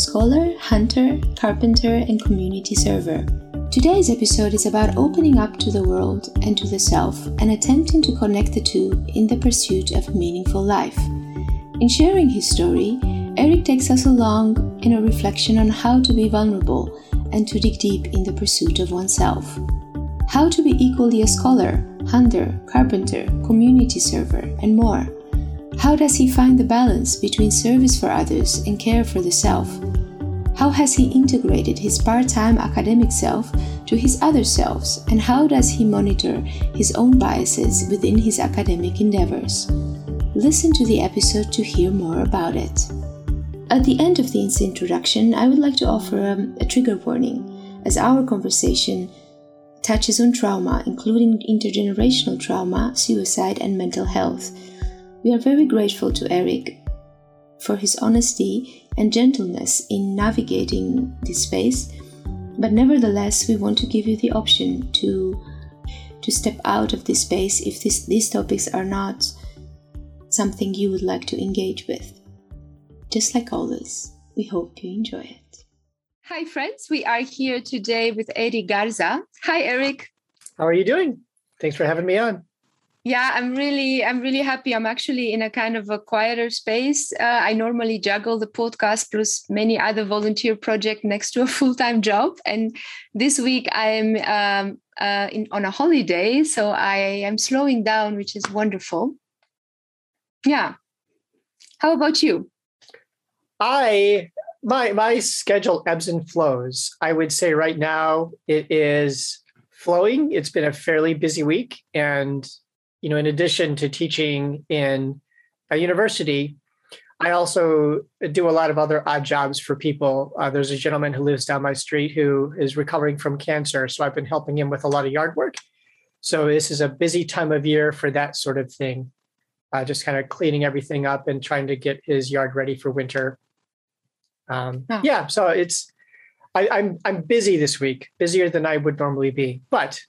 scholar, hunter, carpenter, and community server. Today's episode is about opening up to the world and to the self and attempting to connect the two in the pursuit of a meaningful life. In sharing his story, Eric takes us along in a reflection on how to be vulnerable and to dig deep in the pursuit of oneself. How to be equally a scholar, hunter, carpenter, community server, and more how does he find the balance between service for others and care for the self? How has he integrated his part time academic self to his other selves, and how does he monitor his own biases within his academic endeavors? Listen to the episode to hear more about it. At the end of the introduction, I would like to offer um, a trigger warning, as our conversation touches on trauma, including intergenerational trauma, suicide, and mental health we are very grateful to Eric for his honesty and gentleness in navigating this space, but nevertheless, we want to give you the option to to step out of this space if this, these topics are not something you would like to engage with. Just like always, we hope you enjoy it. Hi, friends. We are here today with Eric Garza. Hi, Eric. How are you doing? Thanks for having me on yeah i'm really i'm really happy. I'm actually in a kind of a quieter space. Uh, i normally juggle the podcast plus many other volunteer projects next to a full-time job. And this week i'm um, uh, in, on a holiday so i am slowing down which is wonderful. Yeah. How about you? I my my schedule ebbs and flows. I would say right now it is flowing. It's been a fairly busy week and you know, in addition to teaching in a university, I also do a lot of other odd jobs for people. Uh, there's a gentleman who lives down my street who is recovering from cancer. So I've been helping him with a lot of yard work. So this is a busy time of year for that sort of thing. Uh, just kind of cleaning everything up and trying to get his yard ready for winter. Um, oh. Yeah, so it's I, I'm I'm busy this week, busier than I would normally be. But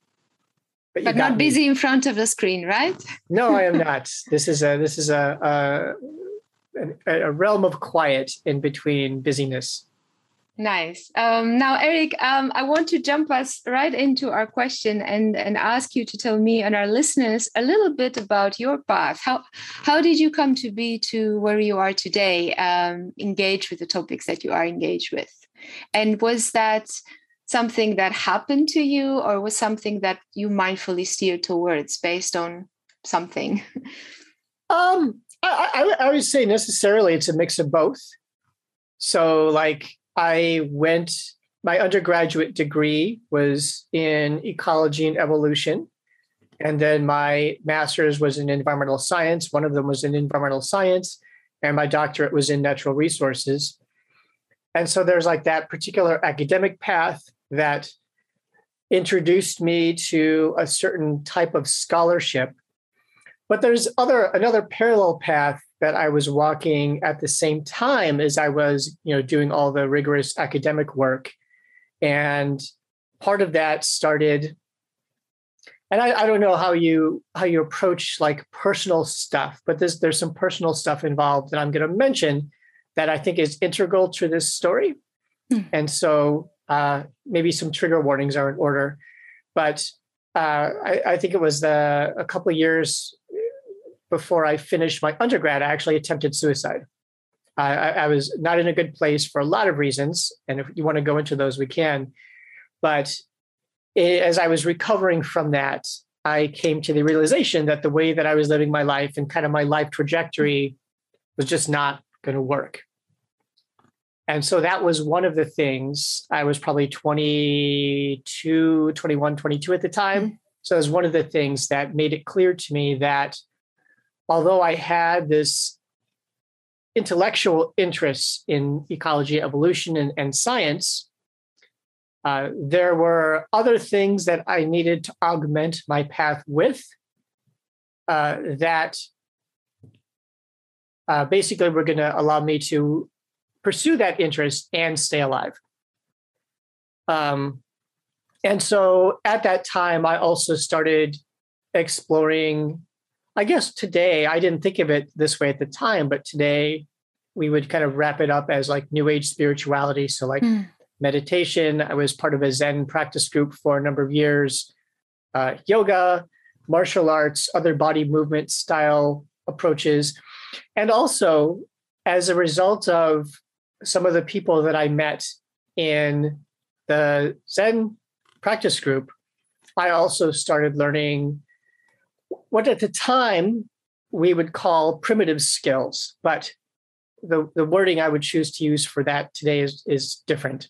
but, but not busy me. in front of the screen, right? no, I am not. This is a this is a, a, a realm of quiet in between busyness. Nice. Um, now, Eric, um, I want to jump us right into our question and and ask you to tell me and our listeners a little bit about your path. How how did you come to be to where you are today, um, engaged with the topics that you are engaged with, and was that something that happened to you or was something that you mindfully steered towards based on something? Um I, I, I would say necessarily it's a mix of both. So like i went my undergraduate degree was in ecology and evolution and then my master's was in environmental science one of them was in environmental science and my doctorate was in natural resources. And so there's like that particular academic path that introduced me to a certain type of scholarship. But there's other another parallel path that I was walking at the same time as I was, you know, doing all the rigorous academic work. And part of that started and I, I, don't know how you how you approach like personal stuff, but there's there's some personal stuff involved that I'm going to mention that I think is integral to this story. Mm. And so uh, maybe some trigger warnings are in order, but uh, I, I, think it was a couple years before I finished my undergrad, I actually attempted suicide. I, I, was not in a good place for a lot of reasons, and if you want to go into those, we can. But it, as I was recovering from that, I came to the realization that the way that I was living my life and kind of my life trajectory was just not going to work. And so that was one of the things. I was probably 22, 21, 22 at the time. Mm-hmm. So it was one of the things that made it clear to me that although I had this intellectual interest in ecology, evolution, and, and science, Uh, there were other things that I needed to augment my path with uh, that uh, basically were going to allow me to pursue that interest and stay alive. Um, and so at that time, I also started exploring. I guess today, I didn't think of it this way at the time, but today we would kind of wrap it up as like new age spirituality. So, like mm. meditation, I was part of a Zen practice group for a number of years, uh, yoga, martial arts, other body movement style approaches. And also, as a result of some of the people that I met in the Zen practice group, I also started learning what at the time we would call primitive skills, but the, the wording I would choose to use for that today is, is different.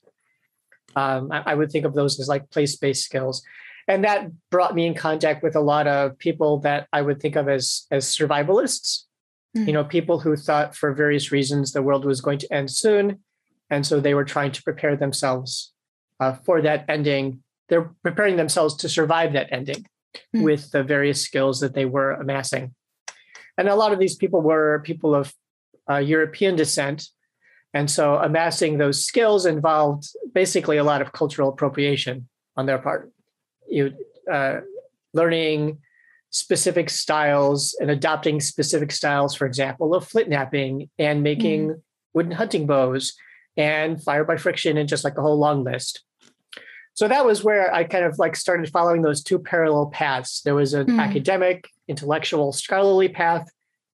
Um, I, I, would think of those as like place based skills. And that brought me in contact with a lot of people that I would think of as, as survivalists, mm. you know, people who thought for various reasons the world was going to end soon. And so they were trying to prepare themselves uh, for that ending. They're preparing themselves to survive that ending mm. with the various skills that they were amassing. And a lot of these people were people of uh, European descent. And so amassing those skills involved basically a lot of cultural appropriation on their part. You uh, learning specific styles and adopting specific styles, for example, of flint knapping and making mm. wooden hunting bows and fire by friction and just like a whole long list. So that was where I kind of like started following those two parallel paths. There was an mm. academic, intellectual, scholarly path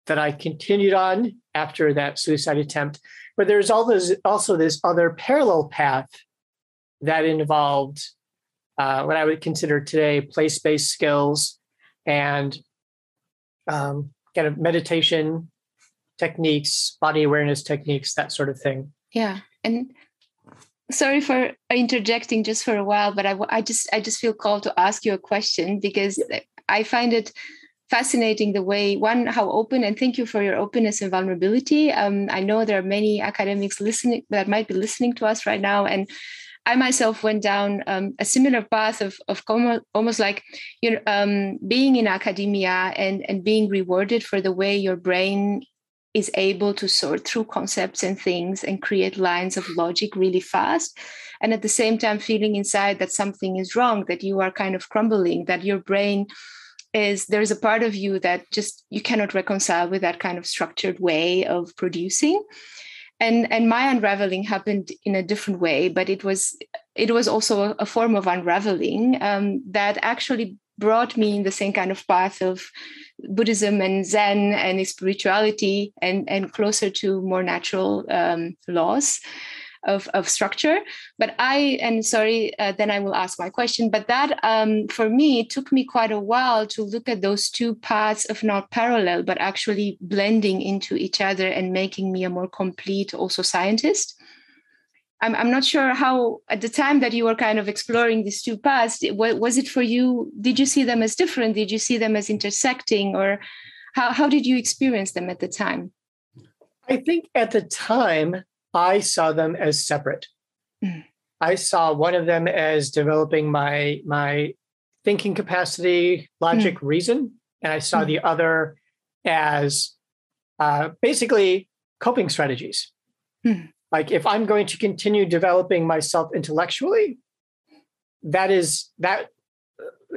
that I continued on after that suicide attempt. But there's all this, also this other parallel path that involved uh, what I would consider today place based skills and um, kind of meditation techniques, body awareness techniques, that sort of thing. Yeah. And sorry for interjecting just for a while, but I, I just I just feel called to ask you a question because I find it fascinating the way one how open and thank you for your openness and vulnerability um, i know there are many academics listening that might be listening to us right now and i myself went down um, a similar path of, of almost like you know um, being in academia and and being rewarded for the way your brain is able to sort through concepts and things and create lines of logic really fast. And at the same time feeling inside that something is wrong that you are kind of crumbling that your brain is there's a part of you that just you cannot reconcile with that kind of structured way of producing and and my unraveling happened in a different way but it was it was also a, form of unraveling um, that actually brought me in the same kind of path of buddhism and zen and spirituality and and closer to more natural um, laws of, of structure. But I, and sorry, uh, then I will ask my question. But that, um, for me, took me quite a while to look at those two paths of not parallel, but actually blending into each other and making me a more complete, also scientist. I'm, I'm not sure how, at the time that you were kind of exploring these two paths, was it for you? Did you see them as different? Did you see them as intersecting? Or how, how did you experience them at the time? I think at the time, I saw them as separate. Mm. I saw one of them as developing my my thinking capacity, logic, mm. reason, and I saw mm. the other as uh, basically coping strategies. Mm. Like if I'm going to continue developing myself intellectually, that is that.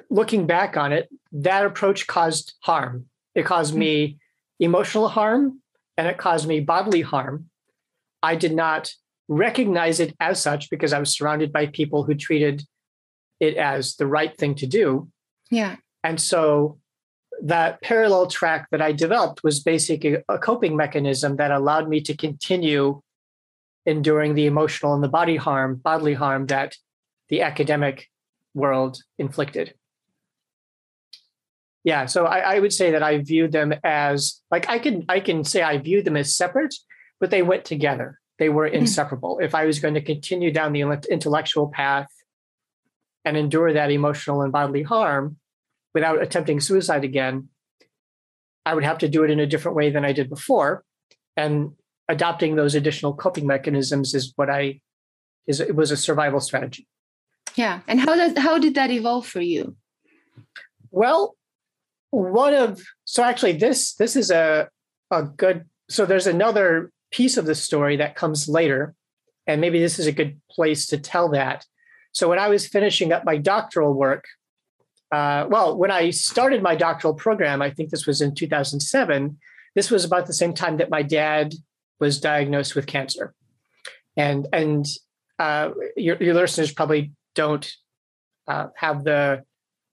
Looking back on it, that approach caused harm. It caused mm. me emotional harm, and it caused me bodily harm I did not recognize it as such because I was surrounded by people who treated it as the right thing to do. Yeah. And so that parallel track that I developed was basically a coping mechanism that allowed me to continue enduring the emotional and the body harm, bodily harm that the academic world inflicted. Yeah, so I, I would say that I viewed them as like I can I can say I view them as separate, but they went together. They were hmm. inseparable. if I was going to continue down the intellectual path and endure that emotional and bodily harm without attempting suicide again, I would have to do it in a different way than I did before. And adopting those additional coping mechanisms is what I is it was a survival strategy. Yeah. And how did how did that evolve for you? Well, one of so actually this this is a a good so there's another piece of the story that comes later and maybe this is a good place to tell that so when i was finishing up my doctoral work uh, well when i started my doctoral program i think this was in 2007 this was about the same time that my dad was diagnosed with cancer and and uh, your, your listeners probably don't uh, have the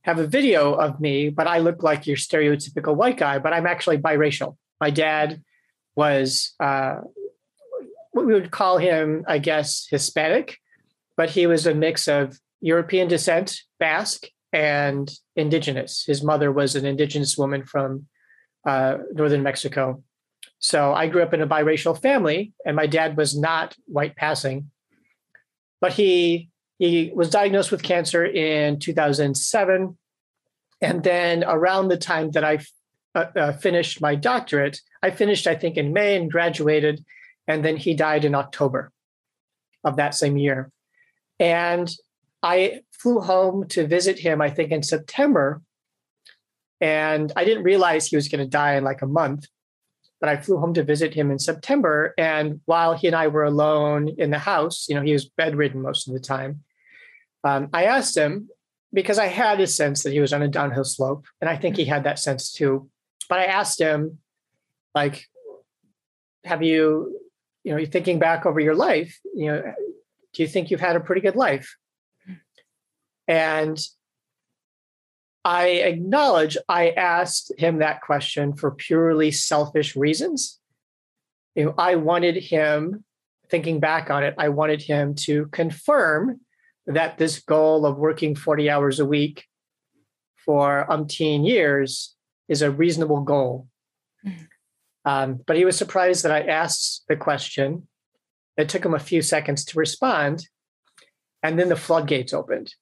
have a video of me, but I look like your stereotypical white guy, but I'm actually biracial. My dad was uh, what we would call him, I guess, Hispanic, but he was a mix of European descent, Basque, and indigenous. His mother was an indigenous woman from uh, northern Mexico. So I grew up in a biracial family, and my dad was not white passing, but he he was diagnosed with cancer in 2007. And then around the time that I uh, uh, finished my doctorate, I finished, I think, in May and graduated. And then he died in October of that same year. And I flew home to visit him, I think, in September. And I didn't realize he was going to die in like a month but I flew home to visit him in September. And while he and I were alone in the house, you know, he was bedridden most of the time. Um, I asked him because I had a sense that he was on a downhill slope, and I think he had that sense too. But I asked him, like, have you, you know, you're thinking back over your life, you know, do you think you've had a pretty good life? And I acknowledge I asked him that question for purely selfish reasons. You know, I wanted him, thinking back on it, I wanted him to confirm that this goal of working 40 hours a week for umpteen years is a reasonable goal. Mm-hmm. Um, but he was surprised that I asked the question. It took him a few seconds to respond. And then the floodgates opened.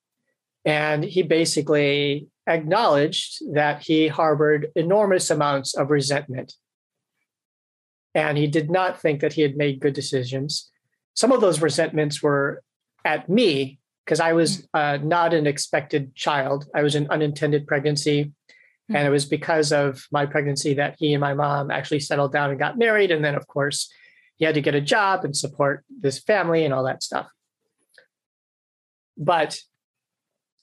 And he basically acknowledged that he harbored enormous amounts of resentment. And he did not think that he had made good decisions. Some of those resentments were at me because I was mm. uh, not an expected child. I was an unintended pregnancy. Mm-hmm. And it was because of my pregnancy that he and my mom actually settled down and got married. And then, of course, he had to get a job and support this family and all that stuff. But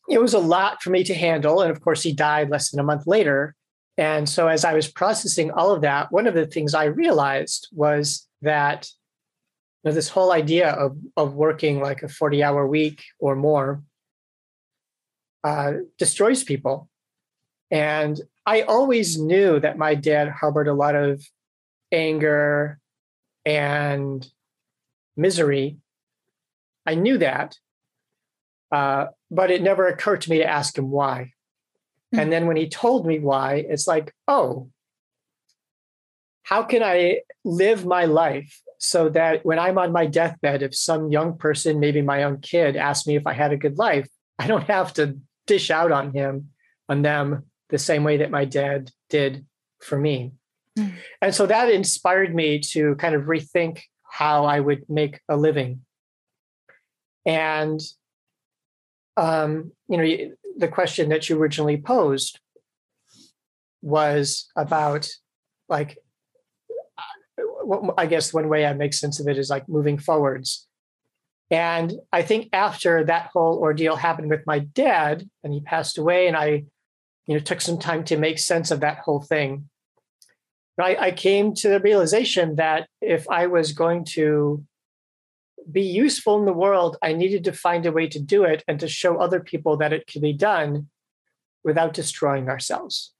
it was a lot for me to handle. And of course, he died less than a month later. And so, as I was processing all of that, one of the things I realized was that you know, this whole idea of, of working like a 40 hour week or more uh, destroys people. And I always knew that my dad harbored a lot of anger and misery. I knew that. Uh, but it never occurred to me to ask him why. Mm-hmm. And then when he told me why, it's like, oh, how can I live my life so that when I'm on my deathbed, if some young person, maybe my own kid, asks me if I had a good life, I don't have to dish out on him, on them, the same way that my dad did for me. Mm. And so that inspired me to kind of rethink how I would make a living. And um, you know, the question that you originally posed was about like, I guess one way I make sense of it is like moving forwards. And I think after that whole ordeal happened with my dad and he passed away, and I, you know, took some time to make sense of that whole thing. I, I came to the realization that if I was going to be useful in the world, I needed to find a way to do it and to show other people that it can be done without destroying ourselves.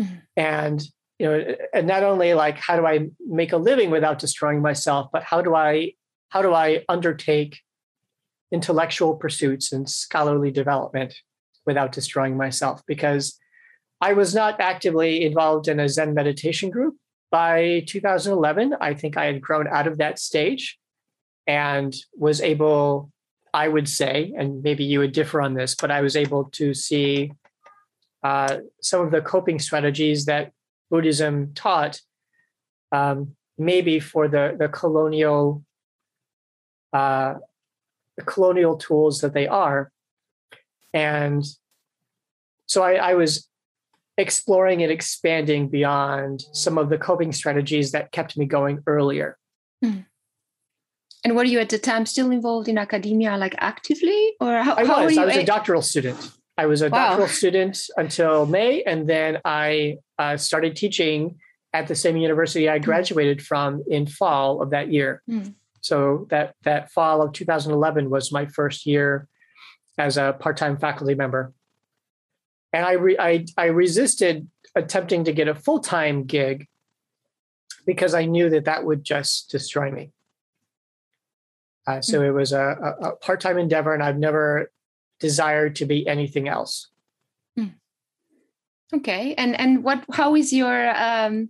Mm-hmm. And you know, and not only like how do I make a living without destroying myself, but how do I how do I undertake intellectual pursuits and scholarly development without destroying myself? Because I was not actively involved in a Zen meditation group by 2011. I think I had grown out of that stage and was able, I would say, and maybe you would differ on this, but I was able to see uh, some of the coping strategies that Buddhism taught, um, maybe for the the colonial uh, the colonial tools that they are, And so I, I was exploring and expanding beyond some of the coping strategies that kept me going earlier. Mm. And were you at the time still involved in academia, like actively, or how, I how was? I was a doctoral student. I was a wow. doctoral student until May, and then I uh, started teaching at the same university I hmm. graduated mm. from in fall of that year. Mm. So that that fall of 2011 was my first year as a part-time faculty member, and I re- I, I resisted attempting to get a full-time gig because I knew that that would just destroy me. Uh, so mm. it was a, a, part-time endeavor, and I've never desired to be anything else. Mm. Okay, and and what? How is your um,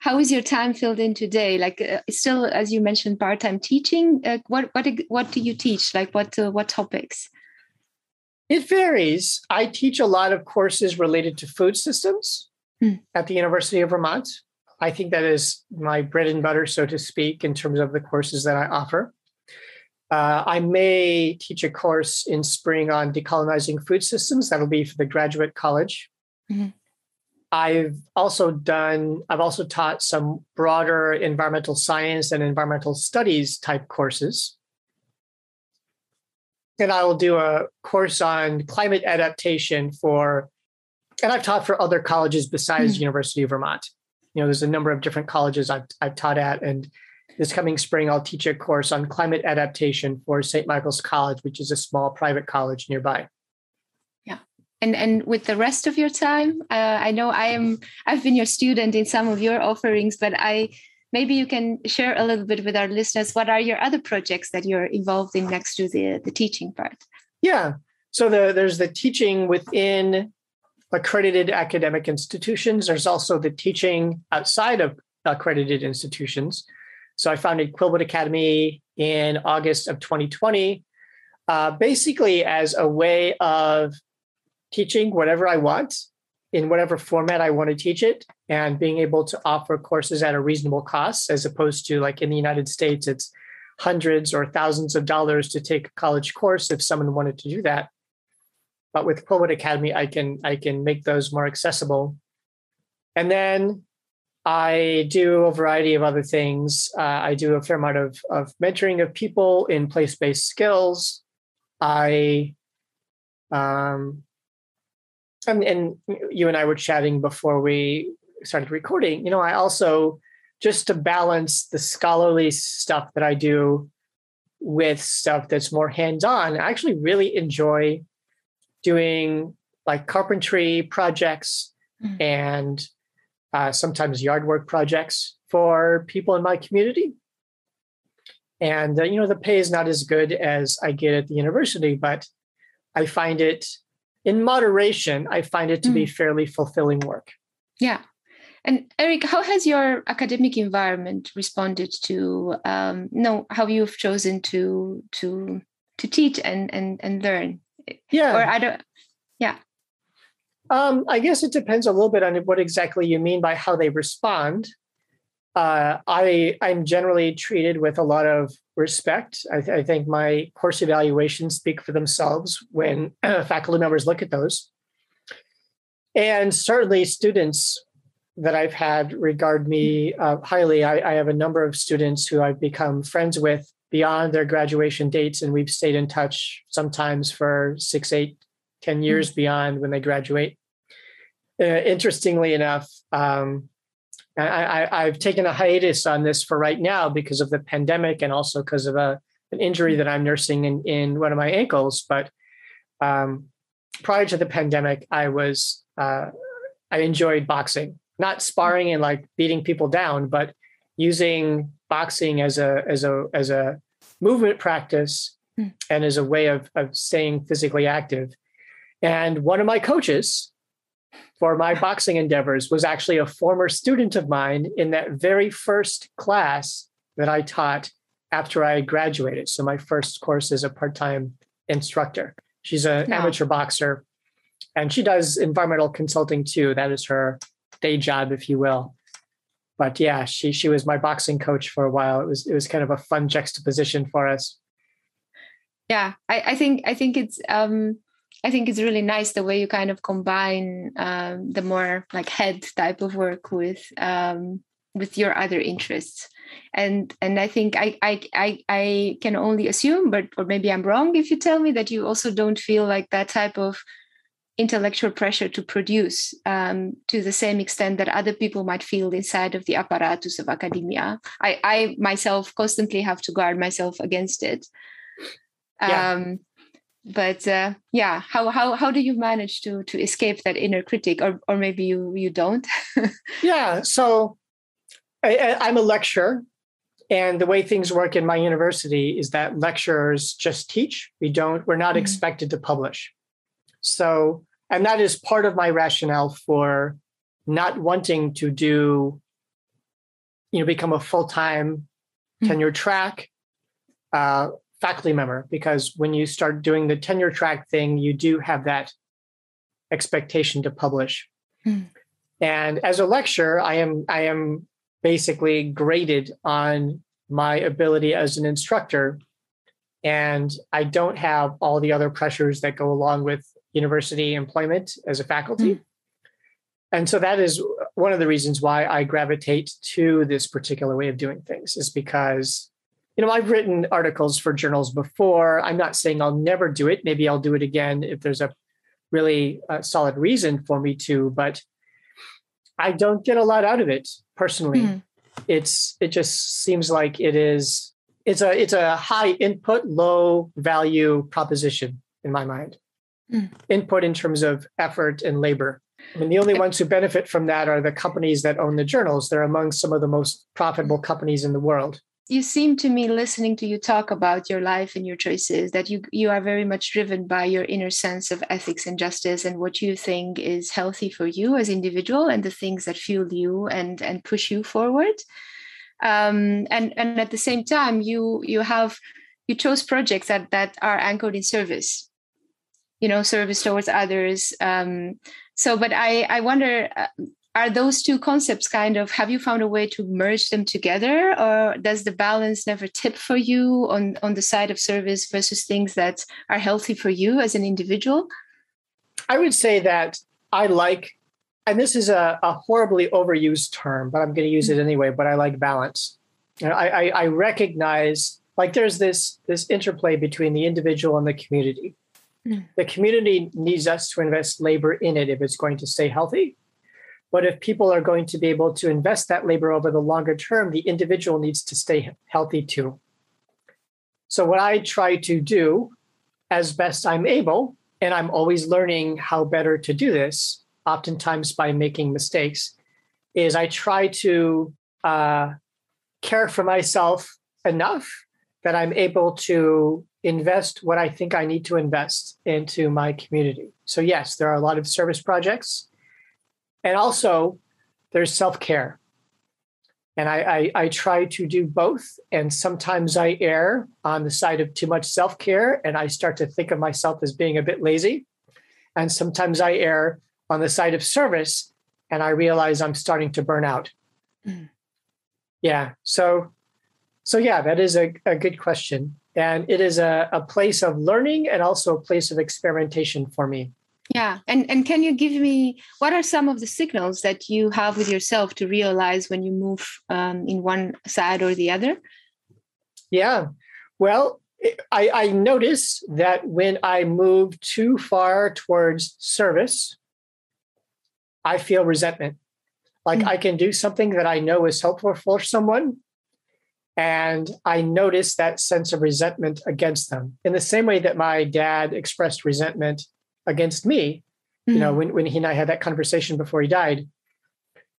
how is your time filled in today? Like uh, still, as you mentioned, part-time teaching. Uh, what what what do you teach? Like what uh, what topics? It varies. I teach a lot of courses related to food systems mm. at the University of Vermont. I think that is my bread and butter, so to speak, in terms of the courses that I offer. Uh, I may teach a course in spring on decolonizing food systems. That'll be for the graduate college. Mm-hmm. I've also done, I've also taught some broader environmental science and environmental studies type courses. And I will do a course on climate adaptation for, and I've taught for other colleges besides mm-hmm. University of Vermont. You know, there's a number of different colleges I've, I've taught at, and this coming spring, I'll teach a course on climate adaptation for St. Michael's College, which is a small private college nearby. Yeah, and and with the rest of your time, uh, I know I am. I've been your student in some of your offerings, but I maybe you can share a little bit with our listeners. What are your other projects that you're involved in next to the the teaching part? Yeah, so the, there's the teaching within accredited academic institutions. There's also the teaching outside of accredited institutions. So I founded Quillwood Academy in August of 2020, uh, basically as a way of teaching whatever I want in whatever format I want to teach it and being able to offer courses at a reasonable cost, as opposed to like in the United States, it's hundreds or thousands of dollars to take a college course if someone wanted to do that. But with Quillwood Academy, I can I can make those more accessible. And then I do a variety of other things. Uh, I do a fair amount of, of mentoring of people in place based skills. I, um, and, and you and I were chatting before we started recording. You know, I also, just to balance the scholarly stuff that I do with stuff that's more hands on, I actually really enjoy doing like carpentry projects mm-hmm. and uh, sometimes yard work projects for people in my community. And, uh, you know, the pay is not as good as I get at the university, but I find it in moderation, I find it to mm. be fairly fulfilling work. Yeah. And Eric, how has your academic environment responded to um, no how you've chosen to to to teach and and and learn? Yeah. Or I don't. Yeah. Um, I guess it depends a little bit on what exactly you mean by how they respond. Uh, I I'm generally treated with a lot of respect. I, th- I think my course evaluations speak for themselves when uh, faculty members look at those, and certainly students that I've had regard me uh, highly. I, I have a number of students who I've become friends with beyond their graduation dates, and we've stayed in touch sometimes for six, eight, ten years mm-hmm. beyond when they graduate. Uh, interestingly enough, um, I, have taken a hiatus on this for right now because of the pandemic and also because of a, an injury that I'm nursing in, in one of my ankles. But um, prior to the pandemic, I was uh, I enjoyed boxing, not sparring and like beating people down, but using boxing as a as a as a movement practice mm. and as a way of of staying physically active. And one of my coaches for my boxing endeavors was actually a former student of mine in that very first class that I taught after I graduated. So my first course as a part-time instructor. She's an amateur boxer and she does environmental consulting too. That is her day job, if you will. But yeah, she she was my boxing coach for a while. It was it was kind of a fun juxtaposition for us. Yeah, I, I think I think it's um I think it's really nice the way you kind of combine um, the more like head type of work with um, with your other interests. And and i think I, I i i can only assume but or maybe i'm wrong if you tell me that you also don't feel like that type of intellectual pressure to produce um, to the same extent that other people might feel inside of the apparatus of academia. I i myself constantly have to guard myself against it. Yeah. um but uh, yeah how how how do you manage to to escape that inner critic or or maybe you you don't yeah so I, I'm a lecturer, and the way things work in my university is that lecturers just teach. We don't. We're not mm-hmm. expected to publish. So, and that is part of my rationale for not wanting to do, you know, become a full time mm-hmm. tenure track uh, faculty member. Because when you start doing the tenure track thing, you do have that expectation to publish. Mm-hmm. And as a lecturer, I am I am basically graded on my ability as an instructor. And I don't have all the other pressures that go along with university employment as a faculty. Mm. And so that is one of the reasons why I gravitate to this particular way of doing things, is because, you know, I've written articles for journals before. I'm not saying I'll never do it. Maybe I'll do it again if there's a really uh, solid reason for me to, but I don't get a lot out of it personally. Mm. It's it just seems like it is it's a it's a high input, low value proposition in my mind. Mm. Input in terms of effort and labor. I mean, the only ones who benefit from that are the companies that own the journals. They're among some of the most profitable companies in the world you seem to me listening to you talk about your life and your choices that you you are very much driven by your inner sense of ethics and justice and what you think is healthy for you as individual and the things that fuel you and and push you forward. Um, and and at the same time you you have you chose projects that that are anchored in service you know service towards others. Um, so but i i wonder uh, are those two concepts kind of have you found a way to merge them together or does the balance never tip for you on on the side of service versus things that are healthy for you as an individual? I would say that i like and this is a, a horribly overused term but i'm going to use it anyway but i like balance. You know, I, I, I recognize like there's this this interplay between the individual and the community. Mm. the community needs us to invest labor in it if it's going to stay healthy but if people are going to be able to invest that labor over the longer term, the individual needs to stay healthy too. So, what I try to do as best I'm able, and I'm always learning how better to do this, oftentimes by making mistakes, is I try to uh, care for myself enough that I'm able to invest what I think I need to invest into my community. So, yes, there are a lot of service projects and also, there's self care. And I, I, I, try to do both. And sometimes I err on the side of too much self care and I start to think of myself as being a bit lazy. And sometimes I err on the side of service and I realize I'm starting to burn out. Mm. Yeah. So, so yeah, that is a, a good question. And it is a, a place of learning and also a place of experimentation for me yeah and and can you give me what are some of the signals that you have with yourself to realize when you move um, in one side or the other yeah well I, I notice that when I move too far towards service, I feel resentment. Like mm-hmm. I can do something that I know is helpful for someone, and I notice that sense of resentment against them. In the same way that my dad expressed resentment against me, mm-hmm. you know, mm. when, when he and I had that conversation before he died.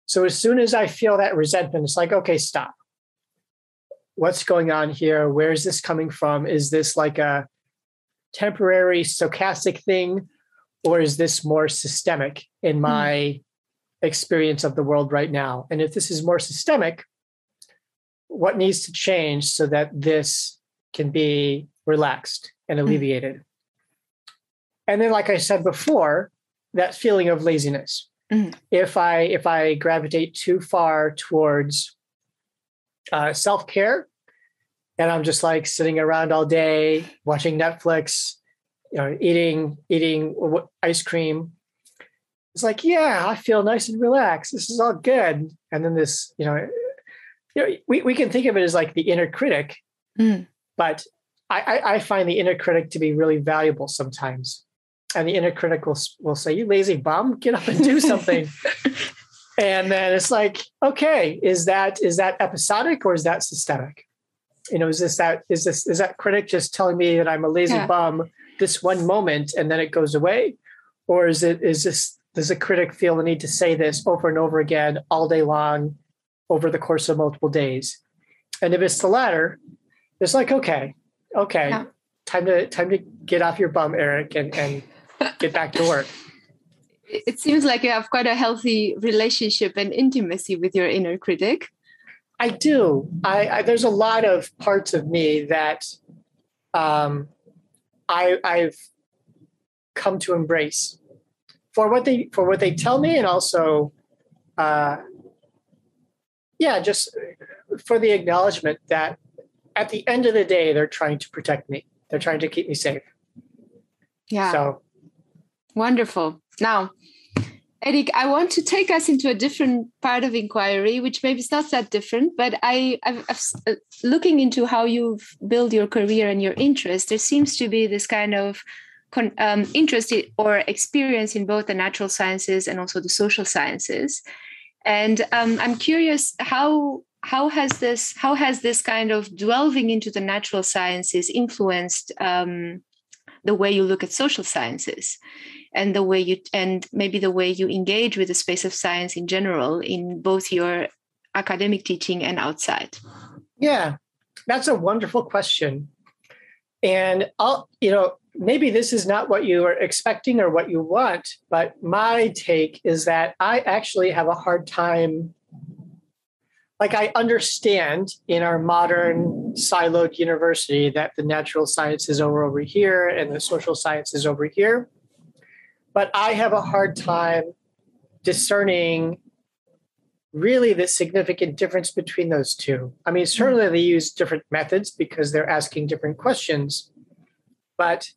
So as soon as I feel that resentment, it's like, okay, stop. What's going on here? Where is this coming from? Is this like a temporary stochastic thing? Or is this more systemic in mm. my mm. experience of the world right now? And if this is more systemic, what needs to change so that this can be relaxed and mm. alleviated? Mm. And then, like I said before, that feeling of laziness. Mm-hmm. If I if I gravitate too far towards uh, self care, and I'm just like sitting around all day watching Netflix, you know, eating eating ice cream. It's like, yeah, I feel nice and relaxed. This is all good. And then this, you know, you know, we, we can think of it as like the inner critic, mm. but I, I find the inner critic to be really valuable sometimes. And the inner critic will, will say, You lazy bum, get up and do something. and then it's like, okay, is that is that episodic or is that systemic? You know, is this that is this is that critic just telling me that I'm a lazy yeah. bum this one moment and then it goes away? Or is it is this does a critic feel the need to say this over and over again all day long over the course of multiple days? And if it's the latter, it's like, okay, okay, yeah. time to time to get off your bum, Eric, and, and get back to work. It seems like you have quite a healthy relationship and intimacy with your inner critic. I do. I, I there's a lot of parts of me that um, I, I've come to embrace for what they for what they tell me, and also, uh, yeah, just for the acknowledgement that at the end of the day, they're trying to protect me. They're trying to keep me safe. Yeah. So wonderful. Now, Eric, I want to take us into a different part of inquiry, which maybe is not that different, but I, I've, I've, uh, looking into how you've built your career and your interest, there seems to be this kind of um, interest or experience in both the natural sciences and also the social sciences. And um, I'm curious how how has this how has this kind of delving into the natural sciences influenced um, the way you look at social sciences and the way you and maybe the way you engage with the space of science in general in both your academic teaching and outside yeah that's a wonderful question and i'll you know maybe this is not what you are expecting or what you want but my take is that i actually have a hard time like I understand in our modern siloed university that the natural sciences are over here and the social sciences over here. But I have a hard time discerning really the significant difference between those two. I mean, certainly they use different methods because they're asking different questions, but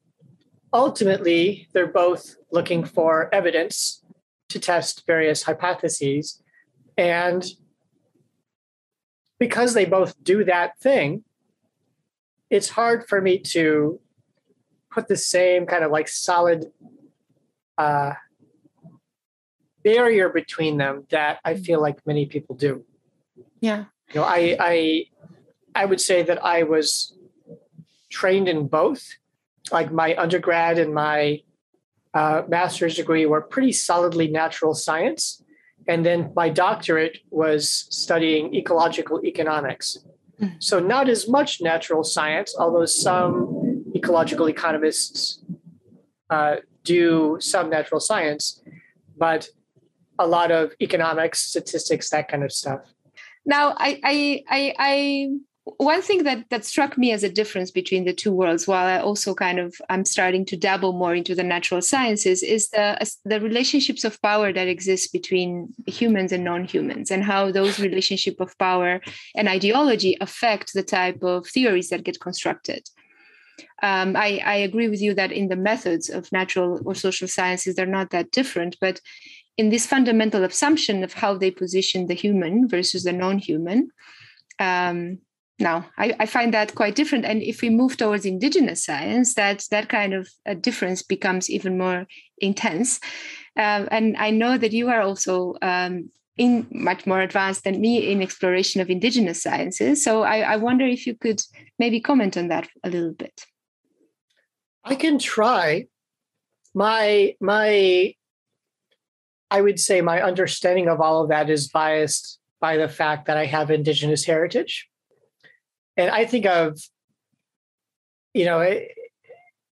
ultimately they're both looking for evidence to test various hypotheses. And because they both do that thing, it's hard for me to put the same kind of like solid uh, barrier between them that I feel like many people do. Yeah. You know, I I I would say that I was trained in both. Like my undergrad and my uh, master's degree were pretty solidly natural science. And then my doctorate was studying ecological economics. Mm. So, not as much natural science, although some ecological economists uh, do some natural science, but a lot of economics, statistics, that kind of stuff. Now, I, I, I, I one thing that that struck me as a difference between the two worlds while i also kind of i'm starting to dabble more into the natural sciences is the the relationships of power that exist between humans and non-humans and how those relationship of power and ideology affect the type of theories that get constructed um, I, I agree with you that in the methods of natural or social sciences they're not that different but in this fundamental assumption of how they position the human versus the non-human um, now I, I, find that quite different. And if we move towards indigenous science that that kind of a difference becomes even more intense. Um, and i know that you are also um, in much more advanced than me in exploration of indigenous sciences so I, I wonder if you could maybe comment on that a little bit i can try my my i would say my understanding of all of that is biased by the fact that i have indigenous heritage and I think of, you know, it,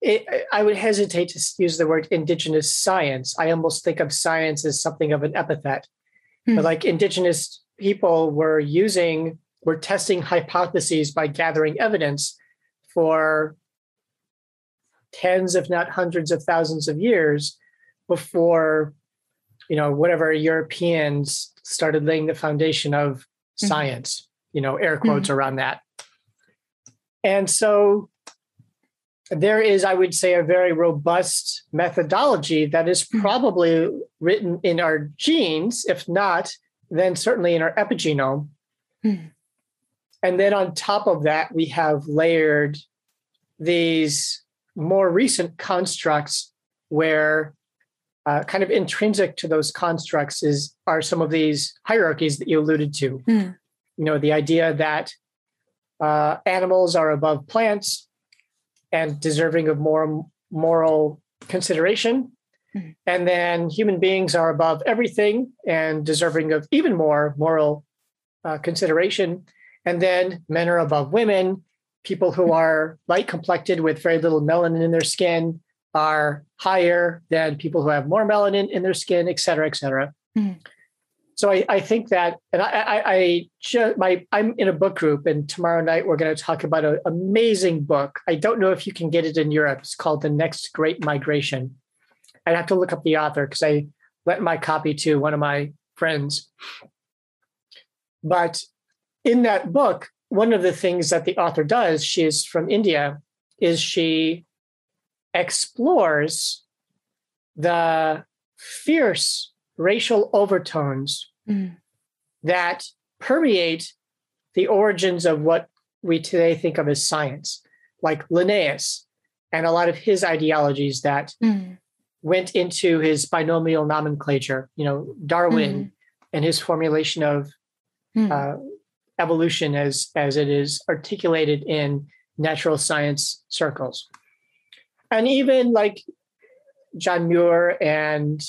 it, I would hesitate to use the word indigenous science. I almost think of science as something of an epithet. Hmm. But like indigenous people were using, were testing hypotheses by gathering evidence for tens, if not hundreds of thousands of years before, you know, whatever Europeans started laying the foundation of hmm. science, you know, air quotes mm-hmm. around that. And so there is, I would say, a very robust methodology that is Hmm. probably written in our genes. If not, then certainly in our epigenome. Hmm. And then on top of that, we have layered these more recent constructs where uh, kind of intrinsic to those constructs is are some of these hierarchies that you alluded to. Hmm. You know, the idea that uh, animals are above plants and deserving of more moral consideration. Mhm. And then human beings are above everything and deserving of even more moral uh, consideration. And then men are above women. People who are light complected with very little melanin in their skin are higher than people who have more melanin in their skin, et cetera, et cetera. Mhm. So I, I think that, and I, I, I ju- my, I'm in a book group, and tomorrow night we're going to talk about an amazing book. I don't know if you can get it in Europe. It's called The Next Great Migration. I'd have to look up the author because I lent my copy to one of my friends. But in that book, one of the things that the author does, she is from India, is she explores the fierce racial overtones Mm. that permeate the origins of what we today think of as science, like Linnaeus and a lot of his ideologies that Mm. went into his binomial nomenclature, you know, Darwin and his formulation of Mm. uh, evolution as as it is articulated in natural science circles and even like john muir and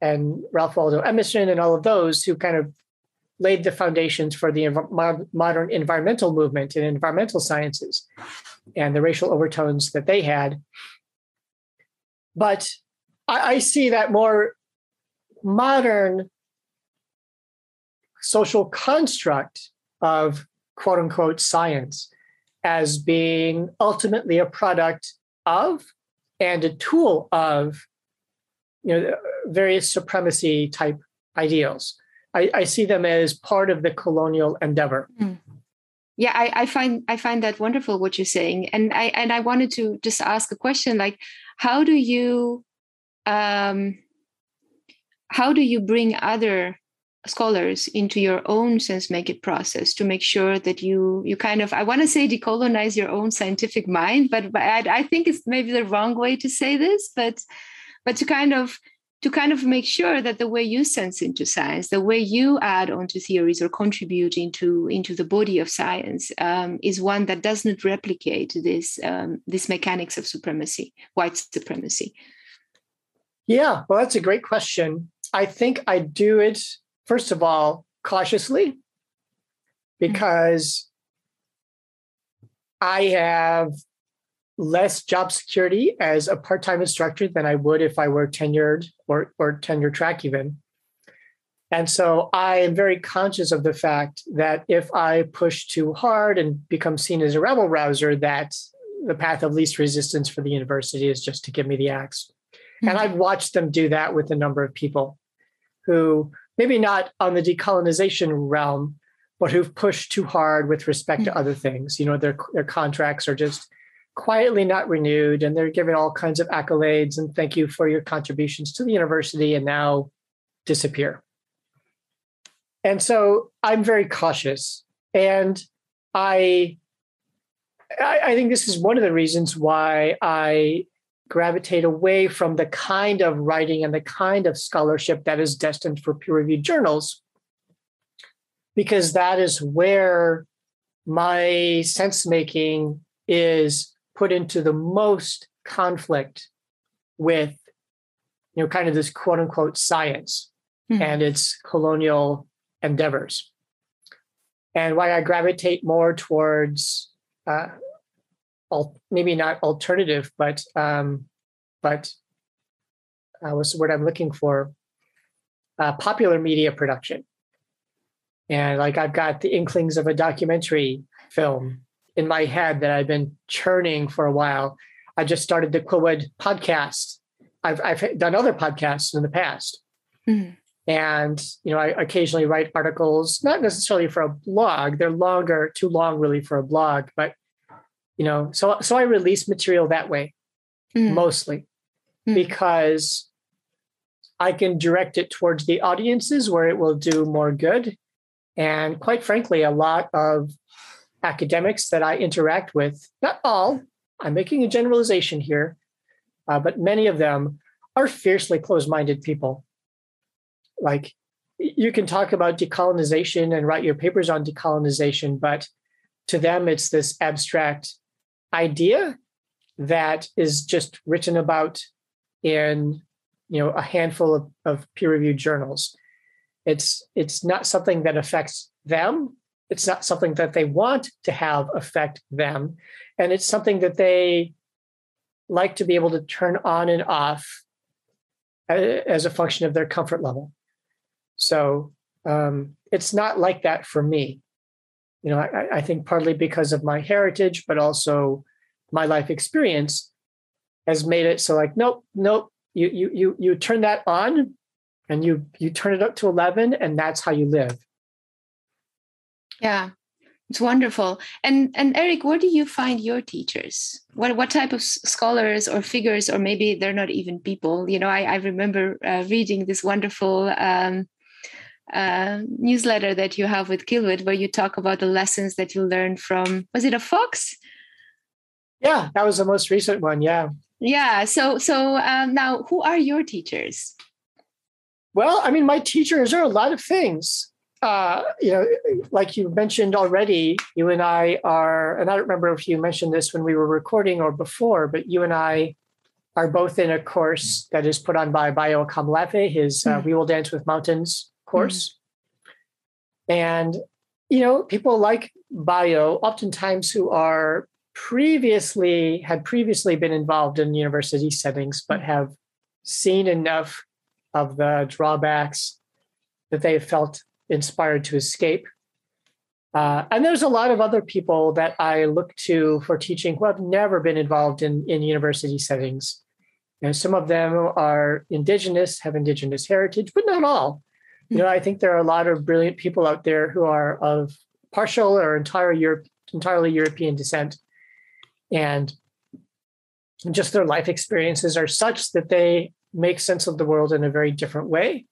and ralph waldo emerson and all of those who kind of laid the foundations for the modern environmental movement and environmental sciences and the racial overtones that they had. But i, I see that more modern social construct of quote unquote science as being ultimately a product of and a tool of you know various supremacy type ideals. I, I see them as part of the colonial endeavor. Yeah I, I find i find that wonderful what you're saying. And i and i wanted to just ask a question like how do you um how do you bring other scholars into your own sense make it process to make sure that you you kind of i want to say decolonize your own scientific mind but, but I, I think it's maybe the wrong way to say this but but to kind of to kind of make sure that the way you sense into science the way you add onto theories or contribute into into the body of science um, is one that does not replicate this um, this mechanics of supremacy white supremacy. Yeah well that's a great question. I think i do it first of all cautiously because i have less job security as a part-time instructor than I would if I were tenured or, or tenure track even. And so I am very conscious of the fact that if I push too hard and become seen as a rebel rouser, that the path of least resistance for the university is just to give me the axe. Mm-hmm. And I've watched them do that with a number of people who maybe not on the decolonization realm, but who've pushed too hard with respect mm-hmm. to other things. You know, their their contracts are just quietly not renewed and they're given all kinds of accolades and thank you for your contributions to the university and now disappear. And so i'm very cautious and i i think this is one of the reasons why i gravitate away from the kind of writing and the kind of scholarship that is destined for peer reviewed journals because that is where my sense making is put into the most conflict with you know kind of this quote unquote science mm-hmm. and its colonial endeavors. And why i gravitate more towards uh, al- maybe not alternative but um, but uh, what's the word i'm looking for? Uh, popular media production. And like i've got the inklings of a documentary film in my head that I've been churning for a while. I just started the Quillwood podcast. I've, I've done other podcasts in the past. Mm-hmm. And, you know, I occasionally write articles, not necessarily for a blog. They're longer, too long really for a blog, but, you know, so, so I release material that way. mm. mostly, mm. because I can direct it towards the audiences where it will do more good. And quite frankly, a lot of academics that I interact with, not all, I'm making a generalization here, uh, but many of them are fiercely closed minded people. Like you can talk about decolonization and write your papers on decolonization, but to them, it's this abstract idea that is just written about in you know a handful of, of peer-reviewed journals it's it's not something that affects them it's not something that they want to have affect them. And it's something that they like to be able to turn on and off as a function of their comfort level. So um, it's not like that for me. You know I, I think partly because of my heritage but also my life experience has made it so like nope nope you you you you turn that on and you you turn it up to 11 and that's how you live yeah it's wonderful. And and eric where do you find your teachers? What what type of scholars or figures or maybe they're not even people? You know i, I remember uh, reading this wonderful um, uh, newsletter that you have with Quillwood, where you talk about the lessons that you learned from was it a fox? Yeah that was the most recent one yeah. Yeah so so um, now who are your teachers? Well, I mean, my teachers are a lot of things. Uh, you know, like you mentioned already, you and I are, and I don't remember if you mentioned this when we were recording or before, but you and I are both in a course that is put on by Bayo Akomolafe, his mm. uh, hmm. We Will Dance with Mountains course. Mm. And, you know, people like Bayo, oftentimes who are previously, had previously been involved in university settings, but hmm. have seen enough of the drawbacks that they felt inspired to escape. Uh, and there's a lot of other people that I look to for teaching who have never been involved in, in university settings. And some of them are indigenous, have indigenous heritage, but not all. You know, I think there are a lot of brilliant people out there who are of partial or entire Europe, entirely European descent. And just their life experiences are such that they make sense of the world in a very different way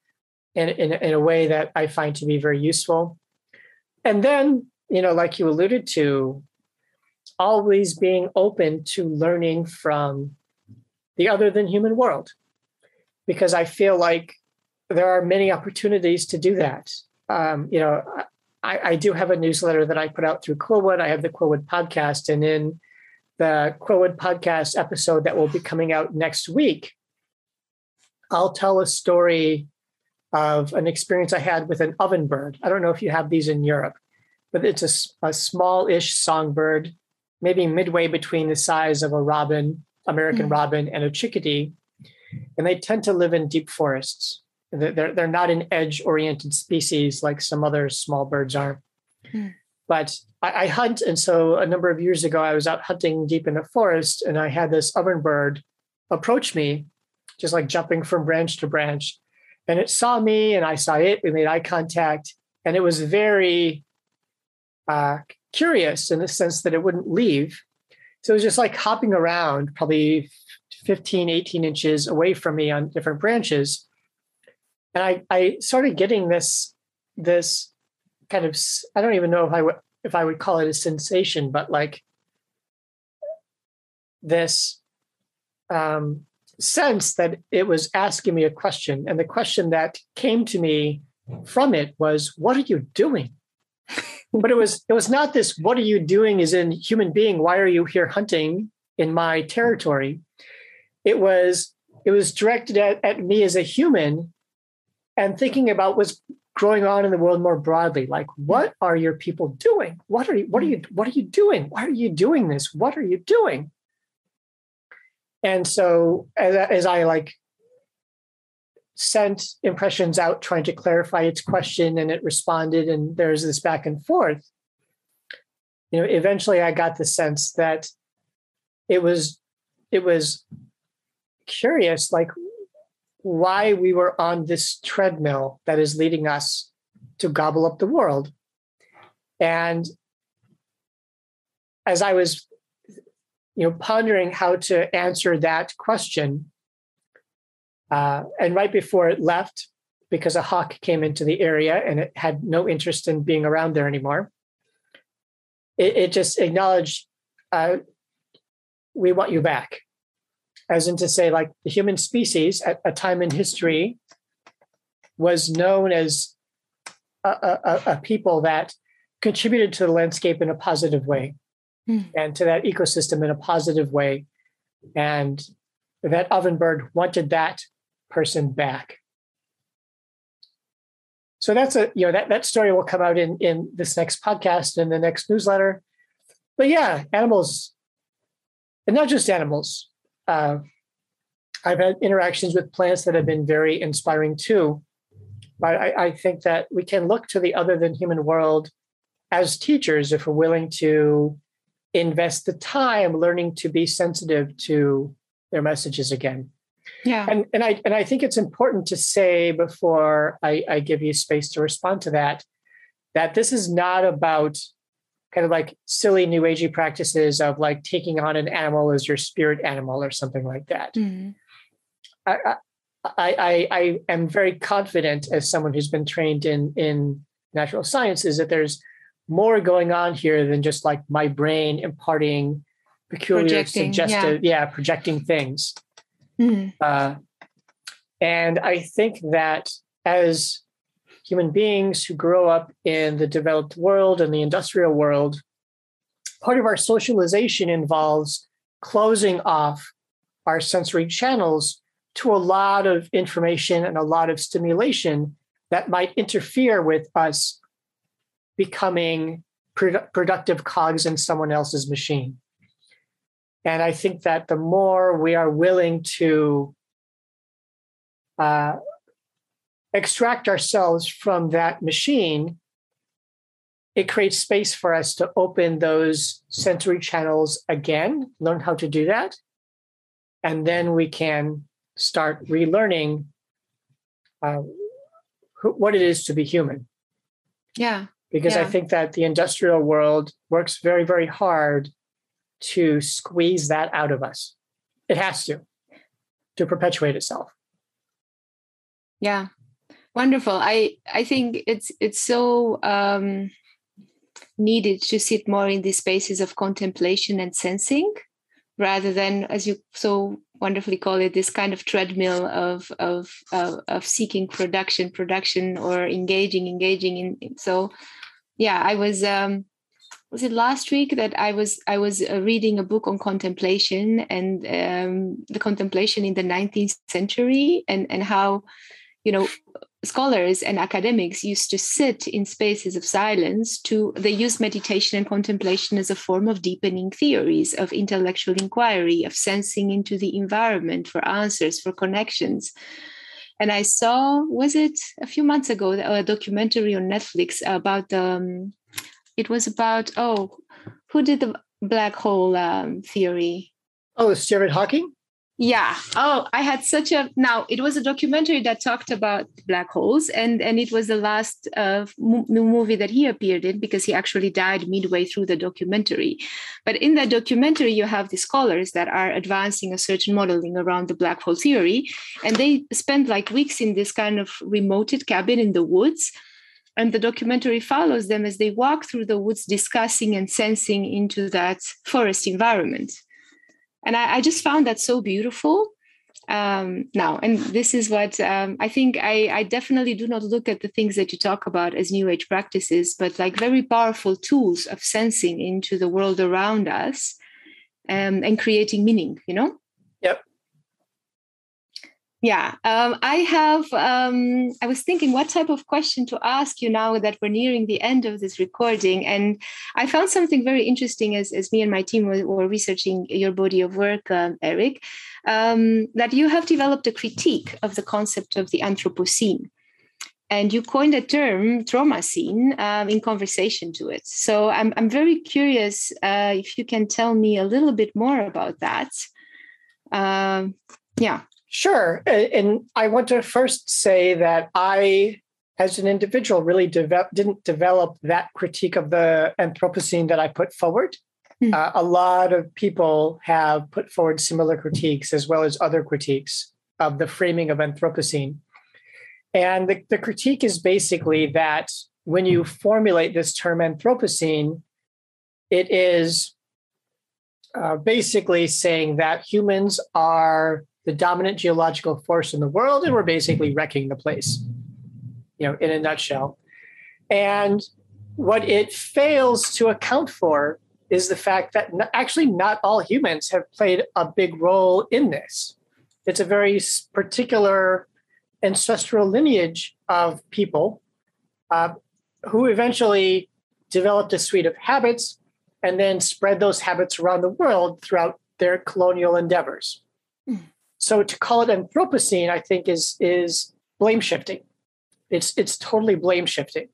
and in, in a way that I find to be very useful. And then, you know, like you alluded to, always being open to learning from the other than human world, because I feel like there are many opportunities to do that. Um, you know, I, I, do have a newsletter that I put out through Quillwood. I have the Quillwood podcast, and in the Quillwood podcast episode that will be coming out next week, I'll tell a story of an experience I had with an ovenbird. I don't know if you have these in Europe, but it's a, a small-ish songbird, maybe midway between the size of a robin, American mm-hmm. robin, and a chickadee. And they tend to live in deep forests. They're, they're not an edge-oriented species like some other small birds are. Mm. But I, I hunt, and so a number of years ago, I was out hunting deep in the forest, and I had this ovenbird approach me just like jumping from branch to branch. And it saw me and I saw it. We made eye contact. And it was very uh, curious in the sense that it wouldn't leave. So it was just like hopping around, probably 15, 18 inches away from me on different branches. And I, I started getting this, this kind of, I don't even know if I would, if I would call it a sensation, but like this um, sense that it was asking me a question. And the question that came to me from it was, What are you doing? but it was it was not this what are you doing as in human being? Why are you here hunting in my territory? It was it was directed at, at me as a human and thinking about what's growing on in the world more broadly. Like what are your people doing? What are you what are you what are you doing? Why are you doing this? What are you doing and so as, as I like sent impressions out trying to clarify its question and it responded and there's this back and forth you know eventually i got the sense that it was it was curious like why we were on this treadmill that is leading us to gobble up the world. And as i was you know, pondering how to answer that question. Uh, and right before it left, because a hawk came into the area and it had no interest in being around there anymore, it, it just acknowledged, uh, we want you back. As in to say, like the human species at a time in history was known as a, a, a people that contributed to the landscape in a positive way mm. and to that ecosystem in a positive way. And that ovenbird wanted that person back. So that's a you know that that story will come out in in this next podcast and the next newsletter. But yeah, animals, and not just animals. Uh, I've had interactions with plants that have been very inspiring too. But I, I think that we can look to the other than human world as teachers if we're willing to invest the time learning to be sensitive to their messages again. Yeah. And and I and I think it's important to say before I, I give you space to respond to that, that this is not about kind of like silly new agey practices of like taking on an animal as your spirit animal or something like that. Mm-hmm. I, I, I, I am very confident as someone who's been trained in in natural sciences that there's more going on here than just like my brain imparting peculiar projecting, suggestive yeah. yeah. projecting things mm-hmm. uh, and i think that as human beings who grow up in the developed world and the industrial world part of our socialization involves closing off our sensory channels to a lot of information and a lot of stimulation that might interfere with us becoming produ- productive cogs in someone else's machine. And I think that the more we are willing to uh, extract ourselves from that machine, it creates space for us to open those sensory channels again, learn how to do that. And then we can start relearning uh, what it is to be human. Yeah because yeah. I think that the industrial world works very, very hard to squeeze that out of us. It has to, to perpetuate itself. Yeah, wonderful. I I think it's it's so um, needed to sit more in these spaces of contemplation and sensing, rather than, as you so wonderfully call it, this kind of treadmill of of of, of seeking production, production, or engaging, engaging in. So yeah i was um was it last week that i was i was uh, reading a book on contemplation and um, the contemplation in the 19th century and and how you know scholars and academics used to sit in spaces of silence to they use meditation and contemplation as a form of deepening theories of intellectual inquiry of sensing into the environment for answers for connections and I saw was it a few months ago a documentary on Netflix about um, it was about oh who did the black hole um, theory? Oh, Stephen Hawking. Yeah. Oh, I had such a now. It was a documentary that talked about black holes, and and it was the last uh, movie that he appeared in because he actually died midway through the documentary. But in that documentary, you have the scholars that are advancing a certain modeling around the black hole theory, and they spend like weeks in this kind of remoted cabin in the woods. And the documentary follows them as they walk through the woods, discussing and sensing into that forest environment and I, I just found that so beautiful. Um, now and this is what um, i think I, I, definitely do not look at the things that you talk about as new age practices but like very powerful tools of sensing into the world around us um, and creating meaning you know? Yep yeah um, i have um, i was thinking what type of question to ask you now that we're nearing the end of this recording and i found something very interesting as, as me and my team were, were researching your body of work um, eric um, that you have developed a critique of the concept of the anthropocene and you coined a term traumacene um, in conversation to it. So i'm, I'm very curious uh, if you can tell me a little bit more about that. Um, yeah Sure. And I want to first say that I, as an individual, really didn't develop that critique of the Anthropocene that I put forward. Mm. Uh, a lot of people have put forward similar critiques as well as other critiques of the framing of Anthropocene. And the, the critique is basically that when you formulate this term Anthropocene, it is uh, basically saying that humans are the dominant geological force in the world and we're basically wrecking the place, you know, in a nutshell. And what it fails to account for is the fact that actually not all humans have played a big role in this. It's a very particular ancestral lineage of people uh, who eventually developed a suite of habits and then spread those habits around the world throughout their colonial endeavors. So to call it Anthropocene, I think is is blame shifting. It's it's totally blame shifting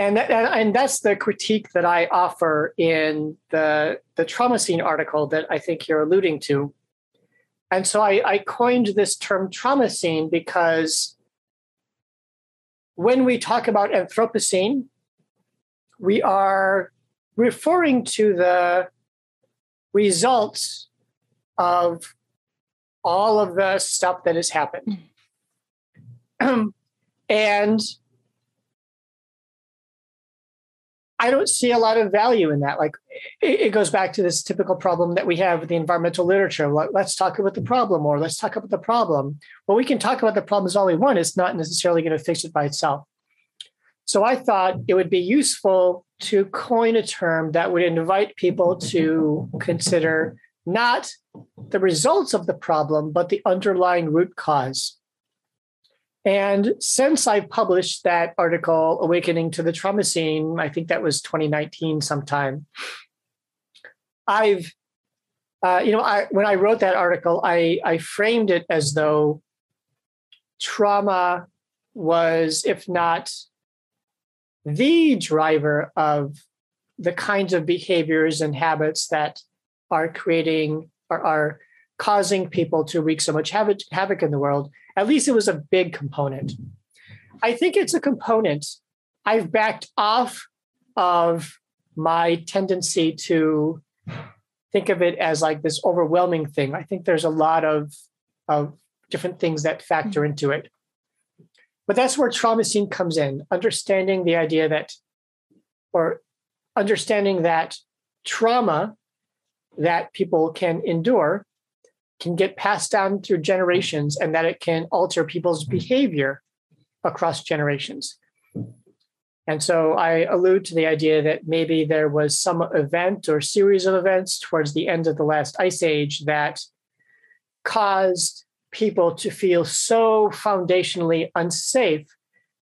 and that, and that's the critique that I offer in the the traumacene article that I think you're alluding to. And so I, I coined this term traumacene because when we talk about Anthropocene, we are referring to the results of all of the stuff that has happened. And I don't see a lot of value in that. Like it, it, goes back to this typical problem that we have with the environmental literature. Let's talk about the problem, or let's talk about the problem. Well, we can talk about the problems all we want. It's not necessarily going to fix it by itself. So I thought it would be useful to coin a term that would invite people to consider not the results of the problem, but the underlying root cause. And since I published that article, Awakening to the Traumacene, I think that was 2019 sometime, I've, uh, you know, I, when I wrote that article, I, I framed it as though trauma was, if not the driver of the kinds of behaviors and habits that are creating or are causing people to wreak so much havoc, havoc in the world at least it was a big component. I think it's a component. I've backed off of my tendency to think of it as like this overwhelming thing. I think there's a lot of, of different things that factor into it. But that's where traumacene comes in, understanding the idea that, or understanding that trauma that people can endure can get passed down through generations and that it can alter people's behavior across generations. And so I allude to the idea that maybe there was some event or series of events towards the end of the last ice age that caused people to feel so foundationally unsafe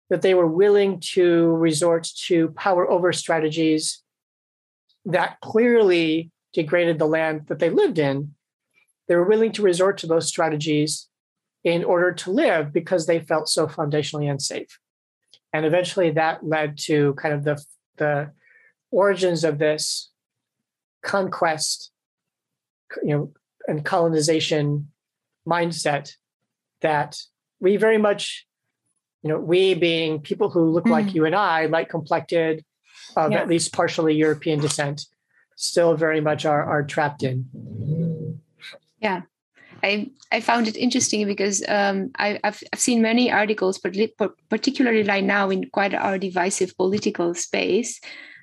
that they were willing to resort to power over strategies that clearly degraded the land that they lived in they were willing to resort to those strategies in order to live because they felt so foundationally unsafe. And eventually that led to kind of the, the origins of this conquest, you know, and colonization mindset that we very much, you know, we being people who look mm. like you and I, light complected, of yeah. at least partially European descent, still very much are, are trapped in. Yeah. I, I found it interesting because um, I, have I've seen many articles, particularly right now in quite our divisive political space,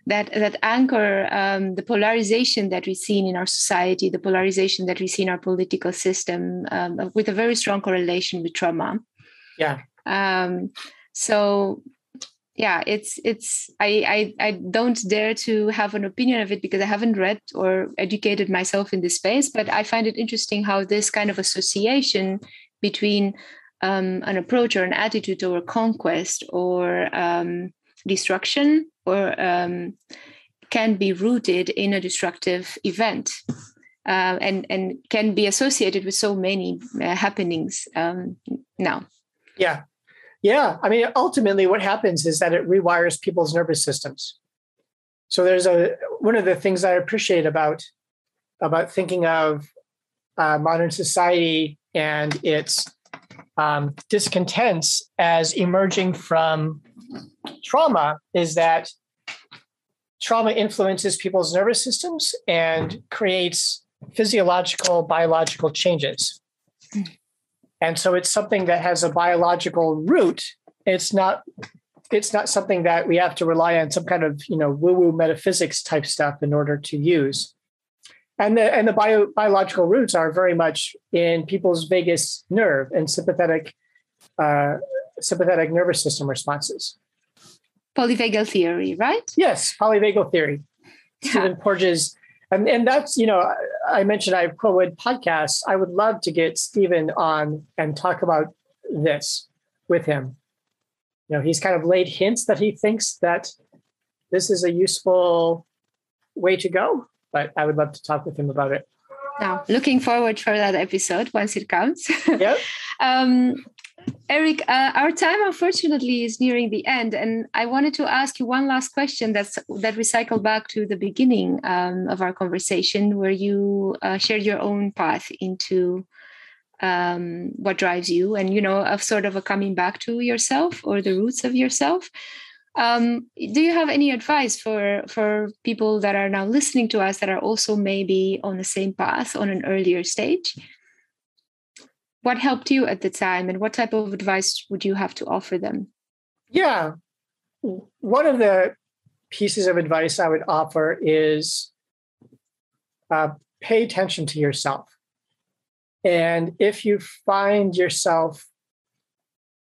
that that anchor um, the polarization that we see in our society, the polarization that we see in our political system, um, with a very strong correlation with trauma. Yeah. Um, so yeah it's it's I, I i don't dare to have an opinion of it because i haven't read or educated myself in this space but i find it interesting how this kind of association between um, an approach or an attitude or conquest or um, destruction or um, can be rooted in a destructive event uh, and and can be associated with so many uh, happenings um, now. Yeah yeah, I mean, ultimately, what happens is that it rewires people's nervous systems. So there's a one of the things I appreciate about about thinking of uh, modern society and its um, discontents as emerging from trauma is that trauma influences people's nervous systems and creates physiological, biological changes. And so it's something that has a biological root. It's not it's not something that we have to rely on some kind of you know woo-woo metaphysics type stuff in order to use. And the and the bio, biological roots are very much in people's vagus nerve and sympathetic uh, sympathetic nervous system responses. Polyvagal theory, right? Yes, polyvagal theory. Yeah. Stephen Porges and, and that's, you know, I mentioned I have Quillwood podcasts. I would love to get Stephen on and talk about this with him. You know, he's kind of laid hints that he thinks that this is a useful way to go, but I would love to talk with him about it. Now, looking forward for that episode once it comes. Yep. um, Eric, uh, our time unfortunately is nearing the end, and I wanted to ask you one last question. That's that we cycle back to the beginning um, of our conversation, where you uh, shared your own path into um, what drives you, and you know, of sort of a coming back to yourself or the roots of yourself. Um, do you have any advice for for people that are now listening to us that are also maybe on the same path on an earlier stage? What helped you at the time and what type of advice would you have to offer them? Yeah. One of the pieces of advice i would offer is uh, pay attention to yourself. And if you find yourself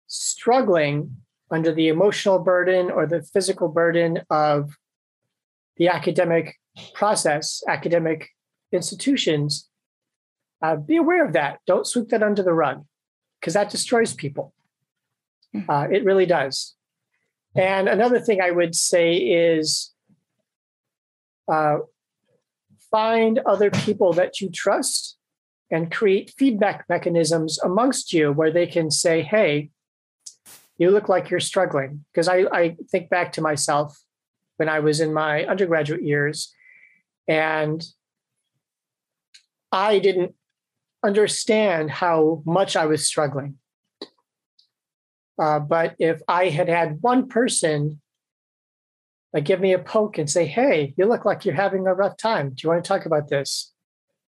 struggling under the emotional burden or the physical burden of the academic process academic institutions uh, be aware of that. Don't sweep that under the rug because that destroys people. Hmm. Uh, it really does. And another thing I would say is uh, find other people that you trust and create feedback mechanisms amongst you where they can say, hey, you look like you're struggling. Because I, I think back to myself when I was in my undergraduate years and I didn't understand how much I was struggling. Uh, but if I had had one person like give me a poke and say, "Hey, you look like you're having a rough time. Do you want to talk about this?"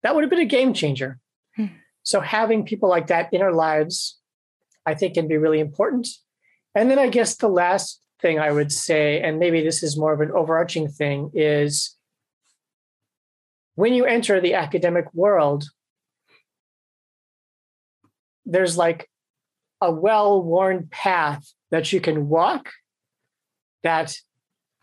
That would have been a game changer. Hmm. So having people like that in our lives, I think, can be really important. And then I guess the last thing I would say, and maybe this is more of an overarching thing, is when you enter the academic world, there's like a well-worn path that you can walk that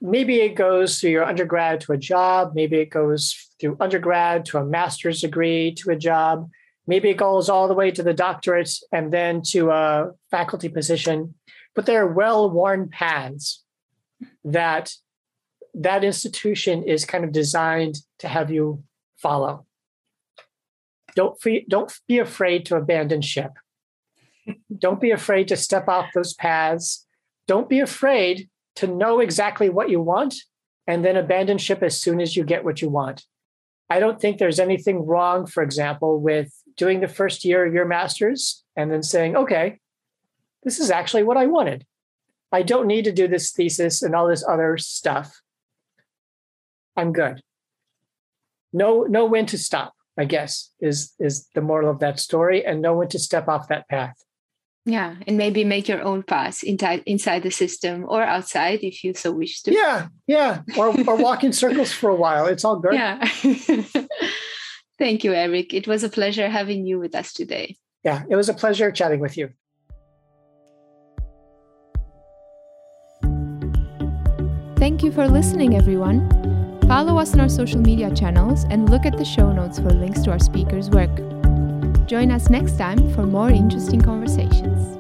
maybe it goes through your undergrad to a job maybe it goes through undergrad to a master's degree to a job maybe it goes all the way to the doctorate and then to a faculty position. But there are well-worn paths that that institution is kind of designed to have you follow don't, fe- don't be afraid to abandon ship. don't be afraid to step off those paths. Don't be afraid to know exactly what you want and then abandon ship as soon as you get what you want. I don't think there's anything wrong, for example, with doing the first year of your master's and then saying, okay, this is actually what I wanted. I don't need to do this thesis and all this other stuff. I'm good. Know, know when to stop. I guess is is the moral of that story, and know when to step off that path. Yeah, and maybe make your own path inside inside the system or outside if you so wish to. Yeah, yeah, or or walk in circles for a while. It's all good. Yeah. Thank you, Eric. It was a pleasure having you with us today. Yeah, it was a pleasure chatting with you. Thank you for listening, everyone. Follow us on our social media channels and look at the show notes for links to our speakers' work. Join us next time for more interesting conversations.